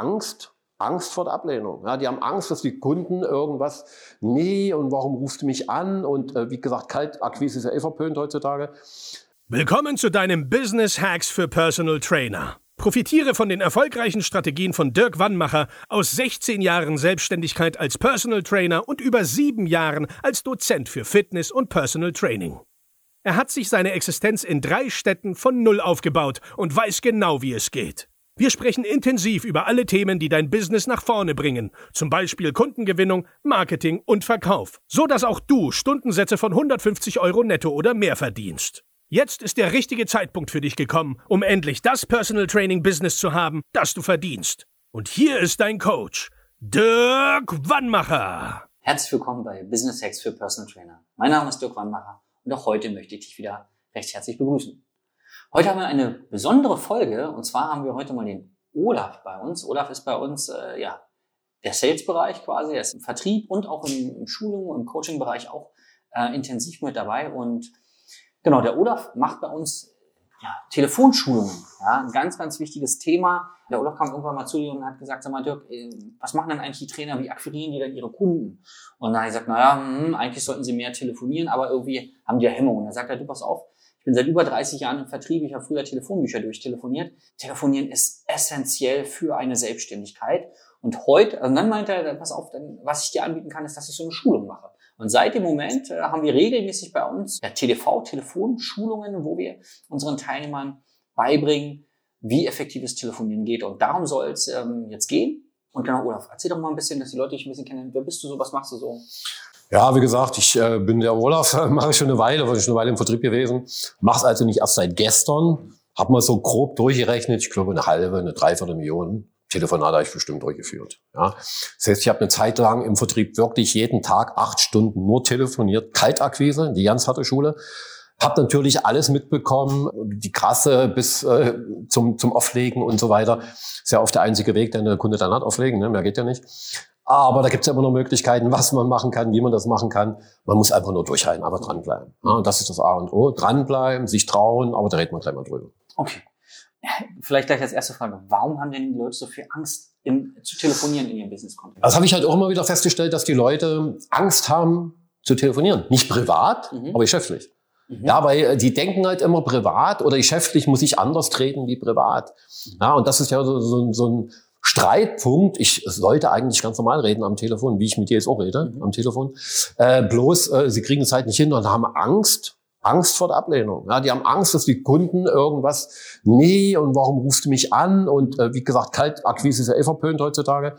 Angst, Angst vor der Ablehnung. Ja, die haben Angst, dass die Kunden irgendwas, nee, und warum rufst du mich an? Und äh, wie gesagt, Kaltakquise ist ja eh verpönt heutzutage. Willkommen zu deinem Business Hacks für Personal Trainer. Profitiere von den erfolgreichen Strategien von Dirk Wannmacher aus 16 Jahren Selbstständigkeit als Personal Trainer und über sieben Jahren als Dozent für Fitness und Personal Training. Er hat sich seine Existenz in drei Städten von Null aufgebaut und weiß genau, wie es geht. Wir sprechen intensiv über alle Themen, die dein Business nach vorne bringen, zum Beispiel Kundengewinnung, Marketing und Verkauf, so dass auch du Stundensätze von 150 Euro netto oder mehr verdienst. Jetzt ist der richtige Zeitpunkt für dich gekommen, um endlich das Personal Training Business zu haben, das du verdienst. Und hier ist dein Coach, Dirk Wannmacher. Herzlich willkommen bei Business Hacks für Personal Trainer. Mein Name ist Dirk Wannmacher und auch heute möchte ich dich wieder recht herzlich begrüßen. Heute haben wir eine besondere Folge und zwar haben wir heute mal den Olaf bei uns. Olaf ist bei uns äh, ja der Sales-Bereich quasi, er ist im Vertrieb und auch im, im Schulung, im Coaching-Bereich auch äh, intensiv mit dabei. Und genau, der Olaf macht bei uns ja, Telefonschulungen. Ja, ein ganz, ganz wichtiges Thema. Der Olaf kam irgendwann mal zu dir und hat gesagt, sag mal, Dirk, äh, was machen denn eigentlich die Trainer? Wie akquirieren die dann ihre Kunden? Und dann hat er gesagt, naja, hm, eigentlich sollten sie mehr telefonieren, aber irgendwie haben die ja Hemmungen. Und dann sagt er, du pass auf, ich bin seit über 30 Jahren im Vertrieb. Ich habe früher Telefonbücher durchtelefoniert. Telefonieren ist essentiell für eine Selbstständigkeit. Und heute, also dann meinte er, pass auf, dann, was ich dir anbieten kann, ist, dass ich so eine Schulung mache. Und seit dem Moment äh, haben wir regelmäßig bei uns ja, TV, Telefonschulungen, wo wir unseren Teilnehmern beibringen, wie effektives Telefonieren geht. Und darum soll es ähm, jetzt gehen. Und genau, Olaf, erzähl doch mal ein bisschen, dass die Leute dich ein bisschen kennen. Wer bist du so? Was machst du so? Ja, wie gesagt, ich äh, bin der Olaf, mache ich schon eine Weile, war schon eine Weile im Vertrieb gewesen. Mach's also nicht erst seit gestern. Hab mal so grob durchgerechnet, ich glaube eine halbe, eine dreiviertel Million Telefonate habe ich bestimmt durchgeführt. Ja. Das heißt, ich habe eine Zeit lang im Vertrieb wirklich jeden Tag acht Stunden nur telefoniert, Kaltakquise, die ganz harte Schule. Hab natürlich alles mitbekommen, die Krasse bis äh, zum, zum Auflegen und so weiter. Ist ja oft der einzige Weg, den der Kunde dann hat, auflegen, ne? mehr geht ja nicht. Aber da gibt es ja immer noch Möglichkeiten, was man machen kann, wie man das machen kann. Man muss einfach nur durchhalten, aber dranbleiben. Ja, das ist das A und O. Dranbleiben, sich trauen, aber da reden wir gleich mal drüber. Okay. Vielleicht gleich als erste Frage. Warum haben denn die Leute so viel Angst, im, zu telefonieren in ihrem Business-Kontext? Das habe ich halt auch immer wieder festgestellt, dass die Leute Angst haben zu telefonieren. Nicht privat, mhm. aber geschäftlich. Mhm. Ja, weil äh, die denken halt immer privat oder geschäftlich muss ich anders treten wie privat. Mhm. Ja, und das ist ja so, so, so ein Streitpunkt, ich sollte eigentlich ganz normal reden am Telefon, wie ich mit dir jetzt auch rede mhm. am Telefon, äh, bloß äh, sie kriegen es halt nicht hin und haben Angst, Angst vor der Ablehnung. Ja, die haben Angst, dass die Kunden irgendwas, nee, und warum rufst du mich an? Und äh, wie gesagt, Kaltakquise ist ja eh verpönt heutzutage.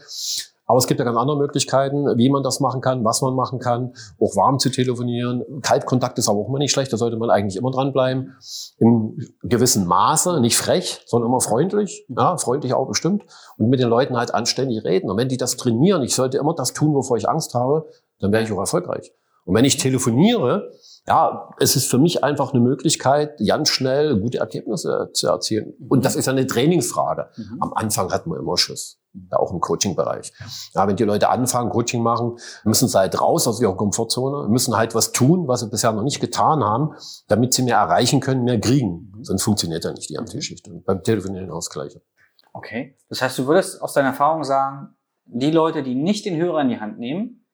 Aber es gibt ja ganz andere Möglichkeiten, wie man das machen kann, was man machen kann, auch warm zu telefonieren. Kaltkontakt ist aber auch immer nicht schlecht, da sollte man eigentlich immer dranbleiben. Im gewissen Maße, nicht frech, sondern immer freundlich, ja, freundlich auch bestimmt. Und mit den Leuten halt anständig reden. Und wenn die das trainieren, ich sollte immer das tun, wovor ich Angst habe, dann wäre ich auch erfolgreich. Und wenn ich telefoniere, ja, es ist für mich einfach eine Möglichkeit, ganz schnell gute Ergebnisse zu erzielen. Und das ist eine Trainingsfrage. Mhm. Am Anfang hat man immer Schiss auch im Coaching-Bereich. Ja, wenn die Leute anfangen, Coaching machen, müssen sie halt raus aus ihrer Komfortzone, müssen halt was tun, was sie bisher noch nicht getan haben, damit sie mehr erreichen können, mehr kriegen. Mhm. Sonst funktioniert ja nicht die ganze Geschichte. Und beim Telefonieren das Gleiche. Okay. Das heißt, du würdest aus deiner Erfahrung sagen, die Leute, die nicht den Hörer in die Hand nehmen,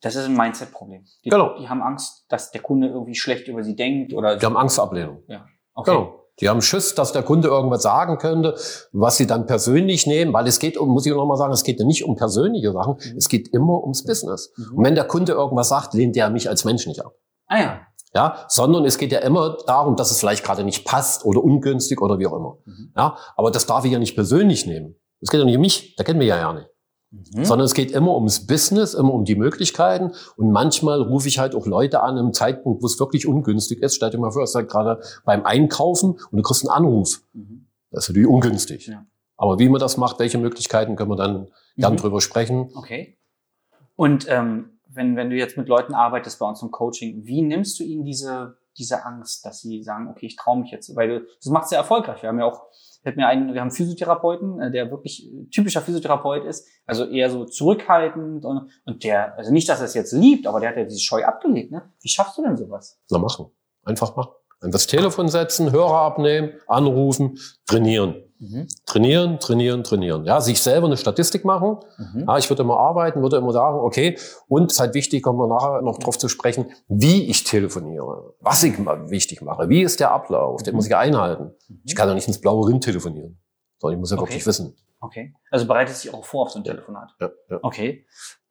das ist ein Mindset-Problem. Die, genau. die haben Angst, dass der Kunde irgendwie schlecht über sie denkt oder. Die haben Angst vor Ablehnung. Ja. Okay. Genau. Die haben Schiss, dass der Kunde irgendwas sagen könnte, was sie dann persönlich nehmen, weil es geht um, muss ich noch mal sagen, es geht ja nicht um persönliche Sachen, mhm. es geht immer ums Business. Mhm. Und wenn der Kunde irgendwas sagt, lehnt der mich als Mensch nicht ab. Ah ja. Ja, sondern es geht ja immer darum, dass es vielleicht gerade nicht passt oder ungünstig oder wie auch immer. Mhm. Ja, aber das darf ich ja nicht persönlich nehmen. Es geht ja nicht um mich, da kennen wir ja ja nicht. Mhm. Sondern es geht immer ums Business, immer um die Möglichkeiten. Und manchmal rufe ich halt auch Leute an im Zeitpunkt, wo es wirklich ungünstig ist. Stell dir mal vor, es halt gerade beim Einkaufen und du kriegst einen Anruf. Mhm. Das ist natürlich ungünstig. Ja. Aber wie man das macht, welche Möglichkeiten, können wir dann mhm. gern drüber sprechen. Okay. Und ähm, wenn, wenn du jetzt mit Leuten arbeitest bei uns im Coaching, wie nimmst du ihnen diese, diese Angst, dass sie sagen, okay, ich traue mich jetzt? Weil du, das macht sehr erfolgreich. Wir haben ja auch fällt mir ein, wir haben Physiotherapeuten, äh, der wirklich typischer Physiotherapeut ist, also eher so zurückhaltend und, und der, also nicht, dass er es jetzt liebt, aber der hat ja diese Scheu abgelegt, ne? Wie schaffst du denn sowas? Na, machen. Einfach machen. An das Telefon setzen, Hörer abnehmen, anrufen, trainieren. Mhm. Trainieren, trainieren, trainieren. Ja, sich selber eine Statistik machen. Mhm. Ja, ich würde immer arbeiten, würde immer sagen, okay, und es ist halt wichtig, kommen wir nachher noch drauf zu sprechen, wie ich telefoniere, was ich wichtig mache, wie ist der Ablauf, den muss ich einhalten. Mhm. Ich kann ja nicht ins blaue Rind telefonieren, sondern ich muss ja okay. wirklich wissen. Okay. Also bereitet sich auch vor auf so ein Telefonat. Ja, ja. Okay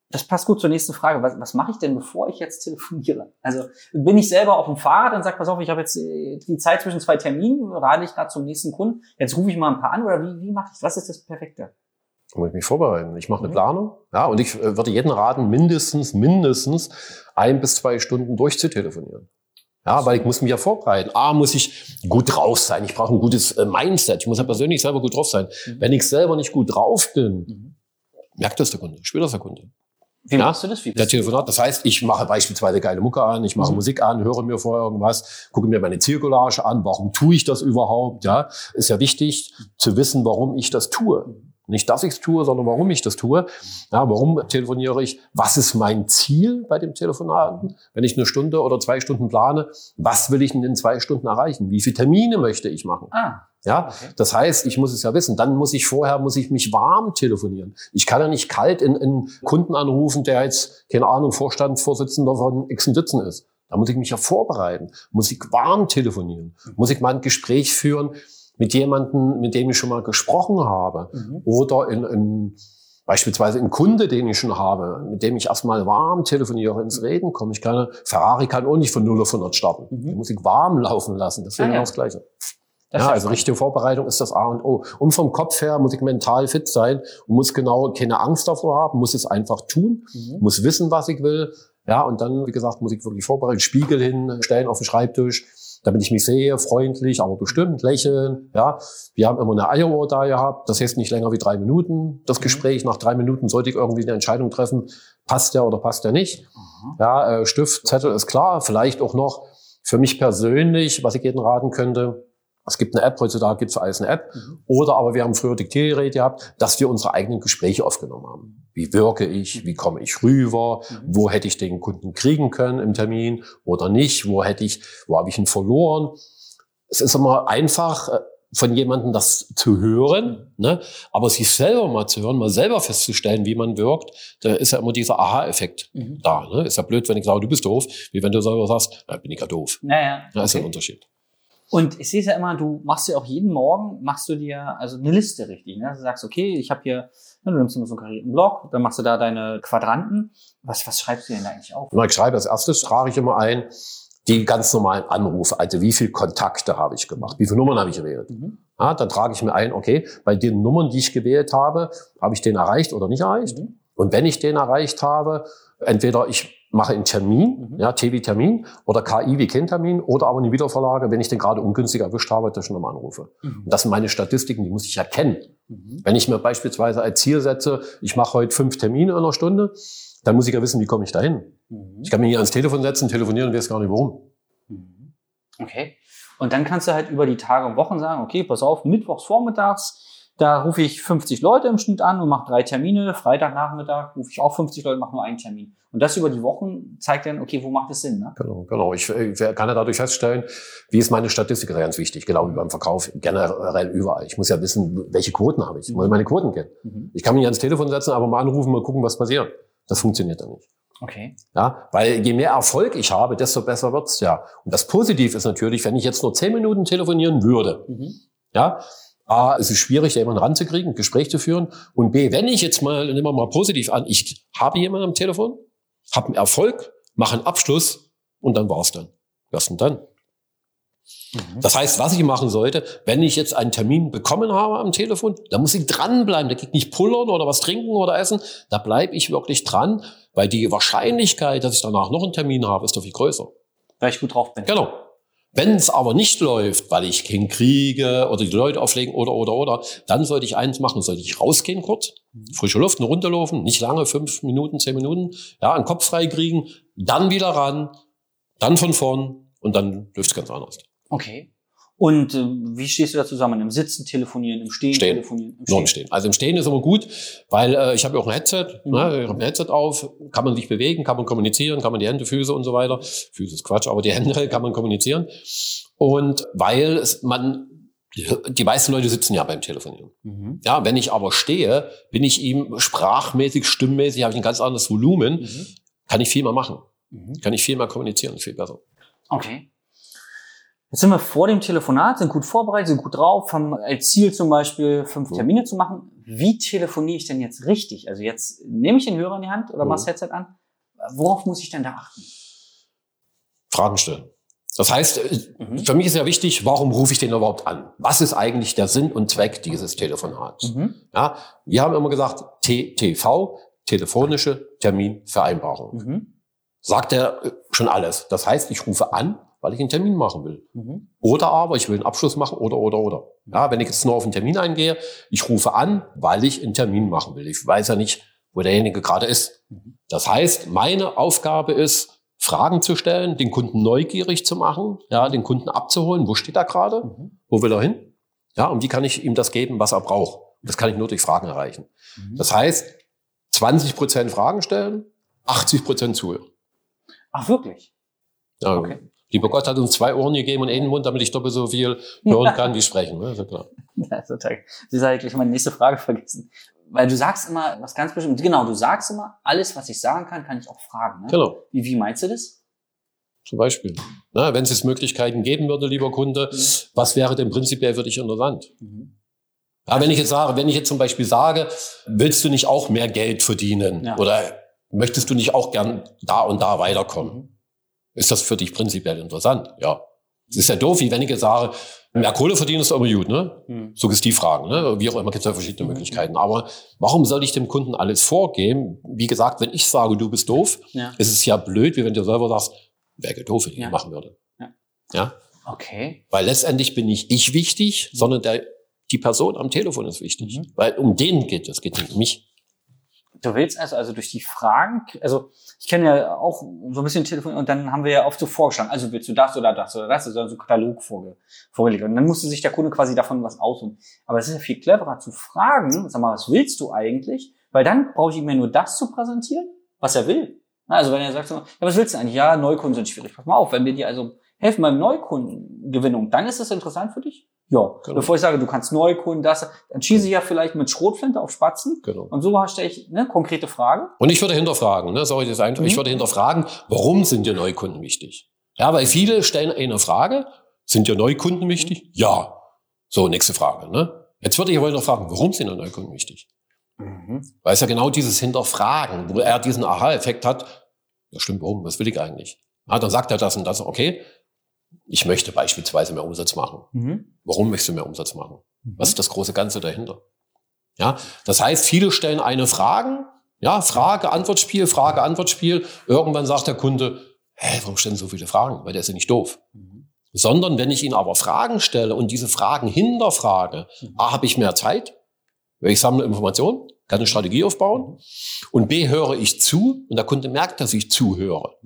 das passt gut zur nächsten Frage. Was, was mache ich denn, bevor ich jetzt telefoniere? Also bin ich selber auf dem Fahrrad und sage, pass auf, ich habe jetzt äh, die Zeit zwischen zwei Terminen, rate ich gerade zum nächsten Kunden. Jetzt rufe ich mal ein paar an oder wie, wie mache ich Was ist das Perfekte? muss ich mich vorbereiten. Ich mache eine mhm. Planung, ja, und ich äh, würde jeden raten, mindestens, mindestens ein bis zwei Stunden durchzutelefonieren. Ja, weil ich muss mich ja vorbereiten. A, muss ich gut drauf sein. Ich brauche ein gutes äh, Mindset. Ich muss ja persönlich selber gut drauf sein. Mhm. Wenn ich selber nicht gut drauf bin, mhm. merkt das der Kunde, spürt das der Kunde. Wie machst du das? Wie der Telefonat. Das heißt, ich mache beispielsweise geile Mucke an, ich mache mhm. Musik an, höre mir vorher irgendwas, gucke mir meine Zielcollage an. Warum tue ich das überhaupt? Ja, ist ja wichtig zu wissen, warum ich das tue. Nicht, dass ich es tue, sondern warum ich das tue. Ja, warum telefoniere ich? Was ist mein Ziel bei dem Telefonaten? Wenn ich eine Stunde oder zwei Stunden plane, was will ich in den zwei Stunden erreichen? Wie viele Termine möchte ich machen? Ah. Ja, okay. das heißt, ich muss es ja wissen. Dann muss ich vorher, muss ich mich warm telefonieren. Ich kann ja nicht kalt in, in Kunden anrufen, der jetzt, keine Ahnung, Vorstandsvorsitzender von X Sitzen ist. Da muss ich mich ja vorbereiten. Muss ich warm telefonieren. Muss ich mal ein Gespräch führen mit jemandem, mit dem ich schon mal gesprochen habe. Mhm. Oder in, in Beispielsweise ein Kunde, den ich schon habe, mit dem ich erstmal warm telefoniere, ins Reden komme. Ich kann, Ferrari kann auch nicht von 0 auf 100 starten. Mhm. Die muss ich warm laufen lassen. Das ist ah, ja. das Gleiche. Das ja, also richtige Vorbereitung ist das A und O. Und vom Kopf her muss ich mental fit sein und muss genau keine Angst davor haben, muss es einfach tun, mhm. muss wissen, was ich will. Ja, und dann, wie gesagt, muss ich wirklich vorbereiten, Spiegel hinstellen auf den Schreibtisch, damit ich mich sehe, freundlich, aber bestimmt, lächeln. Ja, wir haben immer eine Eieruhr da gehabt. Das heißt nicht länger wie drei Minuten. Das mhm. Gespräch nach drei Minuten sollte ich irgendwie eine Entscheidung treffen. Passt der oder passt der nicht? Mhm. Ja, äh, Stift, Zettel ist klar. Vielleicht auch noch für mich persönlich, was ich jedem raten könnte, es gibt eine App, heutzutage gibt es alles eine App. Mhm. Oder aber wir haben früher Diktiergerät gehabt, dass wir unsere eigenen Gespräche aufgenommen haben. Wie wirke ich? Wie komme ich rüber? Mhm. Wo hätte ich den Kunden kriegen können im Termin oder nicht? Wo hätte ich, wo habe ich ihn verloren? Es ist immer einfach, äh, von jemandem das zu hören, ne? aber sich selber mal zu hören, mal selber festzustellen, wie man wirkt, da ist ja immer dieser Aha-Effekt mhm. da. Ne? Ist ja blöd, wenn ich sage, du bist doof, wie wenn du selber sagst, na, bin ich ja doof. Naja, da ist okay. ein Unterschied. Und ich sehe es ja immer, du machst ja auch jeden Morgen, machst du dir also eine Liste richtig. Ne? Du sagst, okay, ich habe hier, ne, du nimmst immer so einen karierten Block, dann machst du da deine Quadranten. Was, was schreibst du denn da eigentlich auf? Na, ich schreibe als erstes, trage ich immer ein, die ganz normalen Anrufe, also wie viele Kontakte habe ich gemacht, wie viele Nummern habe ich gewählt. Mhm. Ja, dann trage ich mir ein, okay, bei den Nummern, die ich gewählt habe, habe ich den erreicht oder nicht erreicht. Mhm. Und wenn ich den erreicht habe, entweder ich mache einen Termin, mhm. ja, T wie Termin oder KI wie Kenntermin oder aber eine Wiederverlage, wenn ich den gerade ungünstig erwischt habe, dass ich nochmal anrufe. Mhm. Und das sind meine Statistiken, die muss ich erkennen. Mhm. Wenn ich mir beispielsweise als Ziel setze, ich mache heute fünf Termine in einer Stunde, dann muss ich ja wissen, wie komme ich dahin. Mhm. Ich kann mich hier ans Telefon setzen, telefonieren und weiß gar nicht warum. Mhm. Okay. Und dann kannst du halt über die Tage und Wochen sagen, okay, pass auf, mittwochs vormittags da rufe ich 50 Leute im Schnitt an und mache drei Termine. Freitagnachmittag rufe ich auch 50 Leute, mache nur einen Termin. Und das über die Wochen zeigt dann, okay, wo macht es Sinn? Ne? Genau, genau. Ich, ich kann ja dadurch feststellen, wie ist meine Statistik ganz wichtig, genau wie beim Verkauf, generell überall. Ich muss ja wissen, welche Quoten habe ich. Ich muss meine Quoten kennen. Mhm. Ich kann mich ans Telefon setzen, aber mal anrufen, mal gucken, was passiert. Das funktioniert dann nicht. Okay. Ja, weil je mehr Erfolg ich habe, desto besser wird's ja. Und das Positiv ist natürlich, wenn ich jetzt nur zehn Minuten telefonieren würde, mhm. ja, A, es ist schwierig, da jemanden ranzukriegen, ein Gespräch zu führen. Und B, wenn ich jetzt mal, nehmen wir mal positiv an, ich habe jemanden am Telefon, habe einen Erfolg, mache einen Abschluss und dann war's dann. Was denn dann? Mhm. Das heißt, was ich machen sollte, wenn ich jetzt einen Termin bekommen habe am Telefon, da muss ich dranbleiben. Da geht nicht pullern oder was trinken oder essen. Da bleibe ich wirklich dran, weil die Wahrscheinlichkeit, dass ich danach noch einen Termin habe, ist doch viel größer. Weil ich gut drauf bin. Genau. Wenn es aber nicht läuft, weil ich keinen kriege oder die Leute auflegen oder, oder, oder, dann sollte ich eins machen, sollte ich rausgehen kurz, mhm. frische Luft, eine Runde laufen, nicht lange, fünf Minuten, zehn Minuten, ja, einen Kopf frei kriegen, dann wieder ran, dann von vorn und dann läuft es ganz anders. Okay. Und äh, wie stehst du da zusammen? Im Sitzen telefonieren, im Stehen, Stehen. telefonieren? Im Nur im Stehen. Also im Stehen ist immer gut, weil äh, ich habe ja auch ein Headset, Mhm. ne, ich habe ein Headset auf, kann man sich bewegen, kann man kommunizieren, kann man die Hände, Füße und so weiter. Füße ist Quatsch, aber die Hände kann man kommunizieren. Und weil es, man, die meisten Leute sitzen ja beim Telefonieren. Mhm. Ja, wenn ich aber stehe, bin ich ihm sprachmäßig, stimmmäßig, habe ich ein ganz anderes Volumen, Mhm. kann ich viel mehr machen, Mhm. kann ich viel mehr kommunizieren, viel besser. Okay. Jetzt sind wir vor dem Telefonat, sind gut vorbereitet, sind gut drauf, haben als Ziel zum Beispiel fünf Mhm. Termine zu machen. Wie telefoniere ich denn jetzt richtig? Also jetzt nehme ich den Hörer in die Hand oder Mhm. das Headset an. Worauf muss ich denn da achten? Fragen stellen. Das heißt, äh, Mhm. für mich ist ja wichtig, warum rufe ich den überhaupt an? Was ist eigentlich der Sinn und Zweck dieses Telefonats? Mhm. Ja, wir haben immer gesagt, TTV, telefonische Terminvereinbarung. Mhm. Sagt er äh, schon alles. Das heißt, ich rufe an, weil ich einen Termin machen will. Mhm. Oder aber ich will einen Abschluss machen oder, oder, oder. Ja, wenn ich jetzt nur auf einen Termin eingehe, ich rufe an, weil ich einen Termin machen will. Ich weiß ja nicht, wo derjenige gerade ist. Mhm. Das heißt, meine Aufgabe ist, Fragen zu stellen, den Kunden neugierig zu machen, ja, den Kunden abzuholen. Wo steht er gerade? Mhm. Wo will er hin? Ja, und wie kann ich ihm das geben, was er braucht? Das kann ich nur durch Fragen erreichen. Mhm. Das heißt, 20 Prozent Fragen stellen, 80 Prozent zuhören. Ach, wirklich? Ja, Okay. Lieber Gott hat uns zwei Ohren gegeben und einen Mund, damit ich doppelt so viel hören kann wie sprechen. Ne? Ja klar. Ja, total. Sie habe gleich meine nächste Frage vergessen. Weil du sagst immer was ganz bestimmt. Genau, du sagst immer, alles, was ich sagen kann, kann ich auch fragen. Ne? Genau. Wie, wie meinst du das? Zum Beispiel. Na, wenn es jetzt Möglichkeiten geben würde, lieber Kunde, Mhm. was wäre denn prinzipiell für dich interessant? Mhm. Ja, wenn ich jetzt sage, wenn ich jetzt zum Beispiel sage, willst du nicht auch mehr Geld verdienen? Ja. Oder möchtest du nicht auch gern da und da weiterkommen? Mhm. Ist das für dich prinzipiell interessant? Ja. Es ist ja doof, wie wenn ich jetzt sage, mehr Kohle verdienen ist aber gut, ne? Mhm. Suggestivfragen, ne? Wie auch immer, gibt es ja verschiedene Mhm. Möglichkeiten. Aber warum soll ich dem Kunden alles vorgeben? Wie gesagt, wenn ich sage, du bist doof, Ja. ist es ja blöd, wie wenn du selber sagst, wäre doof, wenn ich Ja. machen würde. Ja. Ja. Okay. Weil letztendlich bin nicht ich wichtig, Mhm. sondern der, die Person am Telefon ist wichtig. Mhm. Weil um den geht es, geht nicht um mich. Du willst also, also durch die Fragen, also ich kenne ja auch so ein bisschen Telefon und dann haben wir ja oft so vorgeschlagen, also willst du das oder das oder das, also so ein Katalog vorge vorgelegt. Und dann musste sich der Kunde quasi davon was aussuchen. Aber es ist ja viel cleverer zu fragen, sag mal, was willst du eigentlich? Weil dann brauche ich ja nur das zu präsentieren, was er will. Also wenn er sagt ja, was willst du eigentlich? Ja, Neukunden sind schwierig. Pass mal auf, wenn wir dir also helfen beim Neukundengewinnung, dann ist das interessant für dich? Ja. Genau. Bevor ich sage, du kannst Neukunden, das, dann schieße ich ja vielleicht mit Schrotflinte auf Spatzen. Genau. Und so stelle ich eine konkrete Frage. Und ich würde hinterfragen, ne, ich das einfach, ich Mhm. würde hinterfragen, warum sind dir Neukunden wichtig? Ja, weil viele stellen eine Frage, sind dir Neukunden wichtig? Ja. So, nächste Frage, ne? Jetzt würde ich aber hinterfragen, warum sind dir Neukunden wichtig? Weil es ja genau dieses Hinterfragen, wo er diesen Aha-Effekt hat, ja stimmt, warum, was will ich eigentlich? Ja, dann sagt er das und das, okay, ich möchte beispielsweise mehr Umsatz machen. Mhm. Warum möchtest du mehr Umsatz machen? Was ist das große Ganze dahinter? Ja, das heißt, viele stellen eine Frage, ja, Frage, Antwortspiel, Frage, Antwortspiel. Irgendwann sagt der Kunde, hä, warum stellen so viele Fragen? Weil der ist ja nicht doof. Mhm. Sondern wenn ich ihn aber Fragen stelle und diese Fragen hinterfrage, A, habe ich mehr Zeit, weil ich sammle Informationen, kann eine Strategie aufbauen und B, höre ich zu und der Kunde merkt, dass ich zuhöre.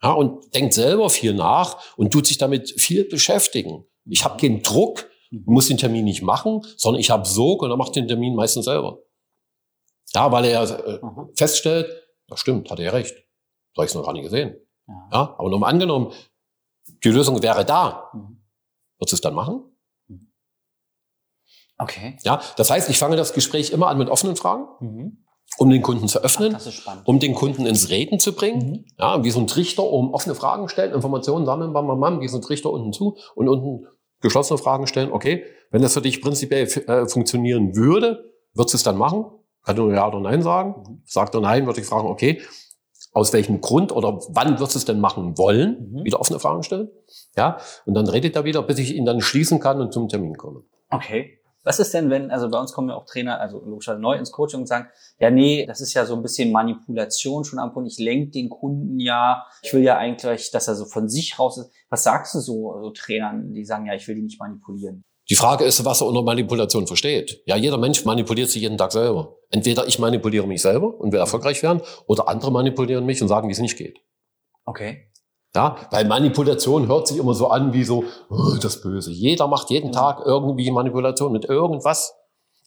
Mhm. Ja, und denkt selber viel nach und tut sich damit viel beschäftigen. Ich habe keinen Druck, muss den Termin nicht machen, sondern ich habe Sog und er macht den Termin meistens selber. Ja, weil er äh, Mhm. feststellt, ja stimmt, hat er ja recht. So habe ich es noch gar nicht gesehen. Ja. Ja, aber nur mal angenommen, die Lösung wäre da. Mhm. Wird es dann machen? Okay. Ja, das heißt, ich fange das Gespräch immer an mit offenen Fragen, Mhm. Um den Kunden zu Ach, öffnen, spannend. um den Kunden ins Reden zu bringen. Mhm. Ja, wie so ein Trichter, um offene Fragen stellen, Informationen sammeln, bam, bam, bam, wie so ein Trichter unten zu und unten geschlossene Fragen stellen. Okay, wenn das für dich prinzipiell äh, funktionieren würde, würdest du es dann machen? Kann du ja oder nein sagen? Mhm. Sagt er nein, würde ich fragen, okay, aus welchem Grund oder wann würdest du es denn machen wollen? Mhm. Wieder offene Fragen stellen. Ja, und dann redet er wieder, bis ich ihn dann schließen kann und zum Termin komme. Okay. Was ist denn, wenn, also bei uns kommen ja auch Trainer, also logischerweise neu ins Coaching und sagen, ja, nee, das ist ja so ein bisschen Manipulation schon am Punkt. Ich lenke den Kunden ja. Ich will ja eigentlich, dass er so von sich raus ist. Was sagst du so, so Trainern, die sagen, ja, ich will die nicht manipulieren? Die Frage ist, was er unter Manipulation versteht. Ja, jeder Mensch manipuliert sich jeden Tag selber. Entweder ich manipuliere mich selber und will erfolgreich werden, oder andere manipulieren mich und sagen, wie es nicht geht. Okay. Ja, weil Manipulation hört sich immer so an wie so, oh, das Böse. Jeder macht jeden Ja. Tag irgendwie Manipulation mit irgendwas.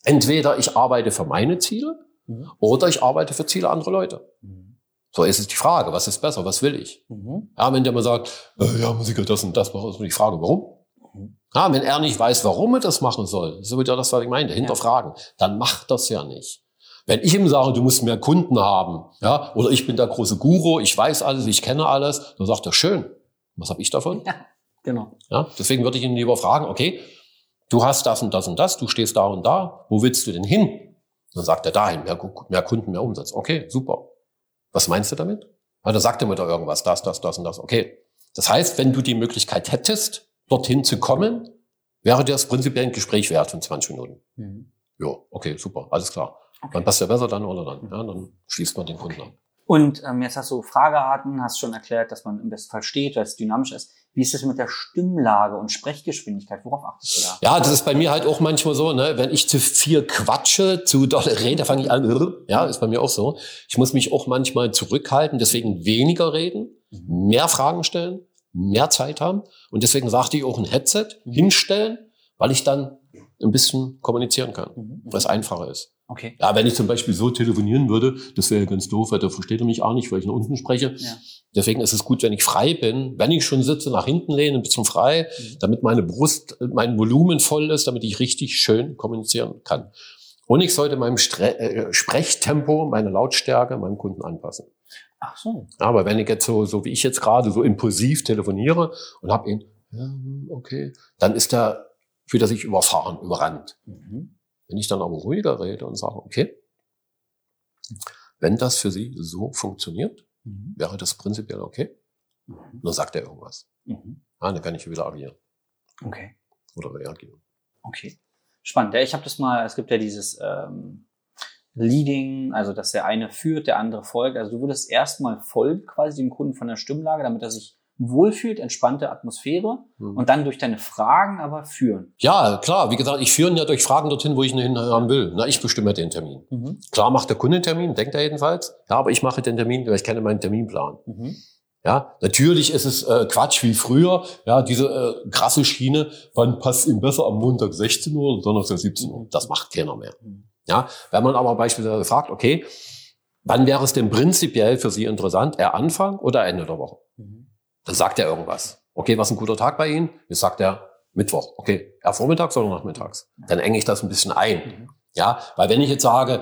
Entweder ich arbeite für meine Ziele Mhm. oder ich arbeite für Ziele anderer Leute. Mhm. So ist es die Frage, was ist besser, was will ich? Mhm. Ja, wenn der mal sagt, äh, ja, Musiker, das und das machen, ist die Frage, warum? Mhm. Ja, wenn er nicht weiß, warum er das machen soll, so wieder das, was ich meinte, hinterfragen, dann macht das ja nicht. Wenn ich ihm sage, du musst mehr Kunden haben, ja, oder ich bin der große Guru, ich weiß alles, ich kenne alles, dann sagt er, schön, was habe ich davon? Genau. Ja, deswegen würde ich ihn lieber fragen, okay, du hast das und das und das, du stehst da und da, wo willst du denn hin? Dann sagt er dahin, mehr, mehr Kunden, mehr Umsatz. Okay, super. Was meinst du damit? Ja, dann sagt er mir da irgendwas, das, das, das und das. Okay. Das heißt, wenn du die Möglichkeit hättest, dorthin zu kommen, wäre das prinzipiell ein Gespräch wert von 20 Minuten. Mhm. Ja, okay, super, alles klar. Okay. Dann passt ja besser dann oder dann. Ja, dann schließt man den Kunden an. Und ähm, jetzt hast du Fragearten, hast schon erklärt, dass man im besten Fall steht, weil es dynamisch ist. Wie ist das mit der Stimmlage und Sprechgeschwindigkeit? Worauf achtest du da? Ja, das ist bei mir halt auch manchmal so, ne, wenn ich zu viel quatsche, zu doll rede, fange ich an, ja, ist bei mir auch so. Ich muss mich auch manchmal zurückhalten, deswegen weniger reden, mehr Fragen stellen, mehr Zeit haben und deswegen sagte ich auch ein Headset Mhm. hinstellen, weil ich dann ein bisschen kommunizieren kann, Mhm. was einfacher ist. Okay. Ja, wenn ich zum Beispiel so telefonieren würde, das wäre ganz doof, weil da versteht er mich auch nicht, weil ich nach unten spreche. Ja. Deswegen ist es gut, wenn ich frei bin, wenn ich schon sitze, nach hinten lehne, ein bisschen frei, Mhm. damit meine Brust, mein Volumen voll ist, damit ich richtig schön kommunizieren kann. Und ich sollte meinem Stre äh, Sprechtempo, meine Lautstärke meinem Kunden anpassen. Ach so. Ja, aber wenn ich jetzt so, so wie ich jetzt gerade, so impulsiv telefoniere und habe ihn, ja, okay, dann ist er, fühlt er sich überfahren, überrannt. Mhm. Wenn ich dann aber ruhiger rede und sage, okay, wenn das für Sie so funktioniert, Mhm. wäre das prinzipiell okay. Mhm. Dann sagt er irgendwas. Mhm. Ja, dann kann ich wieder agieren Okay. oder reagieren. Okay. Spannend. Ja, ich habe das mal, es gibt ja dieses ähm, Leading, also dass der eine führt, der andere folgt. Also du würdest erstmal folgen quasi dem Kunden von der Stimmlage, damit er sich wohlfühlt, entspannte Atmosphäre Mhm. und dann durch deine Fragen aber führen. Ja, klar. Wie gesagt, ich führe ja durch Fragen dorthin, wo ich ihn hinhaben will. Na, ich bestimme den Termin. Mhm. Klar macht der Kunde den Termin, denkt er jedenfalls. Ja, aber ich mache den Termin, weil ich kenne meinen Terminplan. Mhm. Ja, natürlich ist es äh, Quatsch wie früher. Ja, diese äh, krasse Schiene, wann passt ihm besser am Montag 16 Uhr oder Donnerstag 17 Uhr? Das macht keiner mehr. Mhm. Ja, wenn man aber beispielsweise fragt, okay, wann wäre es denn prinzipiell für Sie interessant, eher Anfang oder Ende der Woche? Mhm. Dann sagt er irgendwas. Okay, was ist ein guter Tag bei Ihnen? Jetzt sagt er Mittwoch. Okay, eher vormittags oder nachmittags? Dann enge ich das ein bisschen ein. Mhm. Ja, weil wenn ich jetzt sage,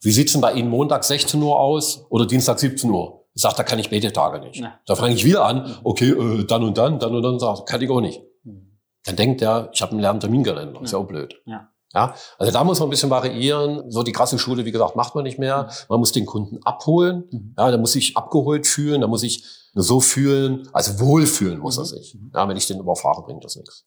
wie sieht's denn bei Ihnen Montag 16 Uhr aus oder Dienstag 17 Uhr? Sagt, da kann ich beide Tage nicht. Da fange ich wieder an, okay, äh, dann und dann, dann und dann, sagt, kann ich auch nicht. Mhm. Dann denkt er, ich habe einen leeren Terminkalender. Ist ja Ja. auch blöd. Ja. Ja, also da muss man ein bisschen variieren. So die krasse Schule, wie gesagt, macht man nicht mehr. Man muss den Kunden abholen. Mhm. Ja, da muss sich abgeholt fühlen, da muss ich so fühlen, also wohlfühlen muss er Mhm. sich. Ja, wenn ich den überfahre, bringt das nichts.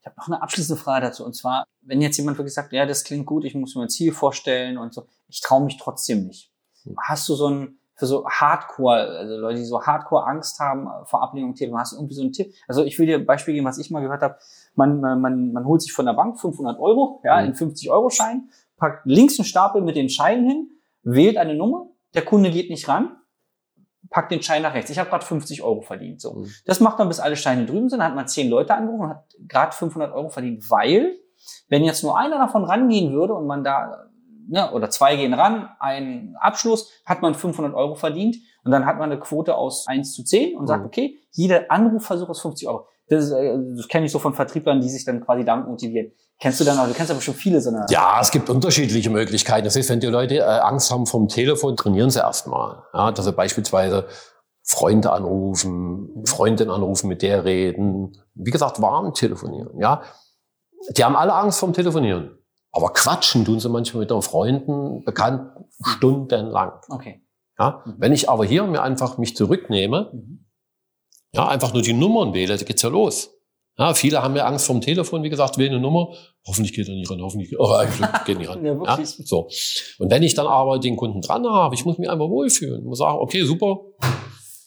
Ich habe noch eine abschließende Frage dazu. Und zwar, wenn jetzt jemand wirklich sagt, ja, das klingt gut, ich muss mir ein Ziel vorstellen und so, ich traue mich trotzdem nicht. Hm. Hast du so ein, für so Hardcore, also Leute, die so Hardcore Angst haben vor Ablehnung hast du irgendwie so einen Tipp? Also ich will dir ein Beispiel geben, was ich mal gehört habe. Man, man, man, man holt sich von der Bank 500 Euro, ja, Mhm. in 50-Euro-Schein, packt links einen Stapel mit den Scheinen hin, wählt eine Nummer, der Kunde geht nicht ran, packt den Schein nach rechts. Ich habe gerade 50 Euro verdient. So. Mhm. Das macht man, bis alle Steine drüben sind. Dann hat man zehn Leute angerufen und hat gerade 500 Euro verdient, weil wenn jetzt nur einer davon rangehen würde und man da, ne, oder zwei gehen ran, ein Abschluss, hat man 500 Euro verdient und dann hat man eine Quote aus 1 zu 10 und sagt, Mhm. okay, jeder Anrufversuch ist 50 Euro. Das, ist, äh, das kenne ich so von Vertrieblern, die sich dann quasi damit motivieren. Kennst du dann, also du kennst aber schon viele so eine, Ja, es gibt unterschiedliche Möglichkeiten. Das heißt, wenn die Leute äh, Angst haben vom Telefon, trainieren sie erstmal. Ja, dass sie beispielsweise Freunde anrufen, Freundin anrufen, mit der reden. Wie gesagt, warm telefonieren. Ja, die haben alle Angst vom Telefonieren. Aber quatschen tun sie manchmal mit ihren Freunden, Bekannten, stundenlang. okay. Ja, Mhm. wenn ich aber hier mir einfach mich zurücknehme, Mhm. ja, einfach nur die Nummern wähle, da geht's ja los. Ja, viele haben ja Angst vom Telefon, wie gesagt, wählen eine Nummer, hoffentlich geht er nicht ran, hoffentlich, oh, geht nicht ran. Ja, ja, wirklich. so. Und wenn ich dann aber den Kunden dran habe, ich muss mich einfach wohlfühlen, muss sagen, okay, super.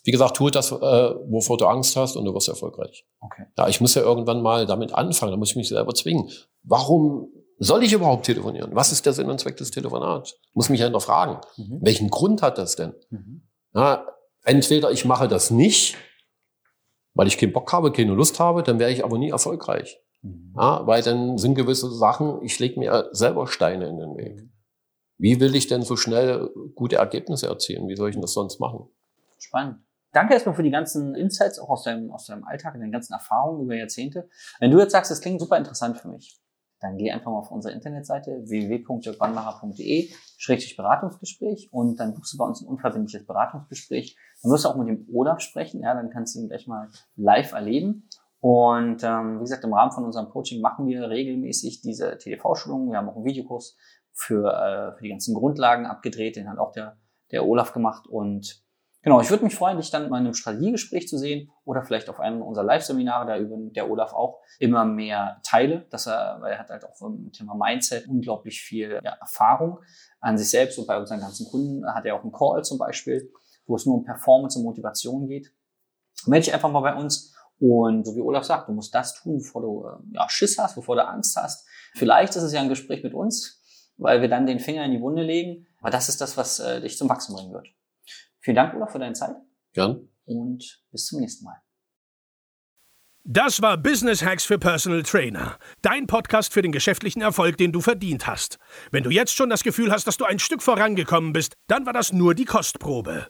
Wie gesagt, tu das, äh, wovor du Angst hast und du wirst erfolgreich. Okay. Ja, ich muss ja irgendwann mal damit anfangen, da muss ich mich selber zwingen. Warum soll ich überhaupt telefonieren? Was ist der Sinn und Zweck des Telefonats? Muss mich ja hinterfragen. Mhm. Welchen Grund hat das denn? Mhm. Ja, entweder ich mache das nicht, weil ich keinen Bock habe, keine Lust habe, dann wäre ich aber nie erfolgreich. Mhm. Ja, weil dann sind gewisse Sachen, ich lege mir selber Steine in den Weg. Mhm. Wie will ich denn so schnell gute Ergebnisse erzielen? Wie soll ich denn das sonst machen? Spannend. Danke erstmal für die ganzen Insights, auch aus deinem, aus deinem Alltag und deinen ganzen Erfahrungen über Jahrzehnte. Wenn du jetzt sagst, das klingt super interessant für mich, dann geh einfach mal auf unsere Internetseite www.jörgwannmacher.de-beratungsgespräch und dann buchst du bei uns ein unverbindliches Beratungsgespräch. Dann wirst du auch mit dem Olaf sprechen, ja, dann kannst du ihn gleich mal live erleben. Und ähm, wie gesagt, im Rahmen von unserem Coaching machen wir regelmäßig diese TDV-Schulungen. Wir haben auch einen Videokurs für, äh, für die ganzen Grundlagen abgedreht, den hat auch der, der Olaf gemacht. Und genau, ich würde mich freuen, dich dann mal in einem Strategiegespräch zu sehen oder vielleicht auf einem unserer Live-Seminare, da über der Olaf auch immer mehr teile, dass er, weil er hat halt auch im Thema Mindset unglaublich viel ja, Erfahrung an sich selbst und bei unseren ganzen Kunden hat er auch einen Call zum Beispiel, wo es nur um Performance und Motivation geht. Melde dich einfach mal bei uns und so wie Olaf sagt, du musst das tun, bevor du äh, ja, Schiss hast, bevor du Angst hast. Vielleicht ist es ja ein Gespräch mit uns, weil wir dann den Finger in die Wunde legen. Aber das ist das, was äh, dich zum Wachsen bringen wird. Vielen Dank, Olaf, für deine Zeit. Gern. Und bis zum nächsten Mal. Das war Business Hacks für Personal Trainer. Dein Podcast für den geschäftlichen Erfolg, den du verdient hast. Wenn du jetzt schon das Gefühl hast, dass du ein Stück vorangekommen bist, dann war das nur die Kostprobe.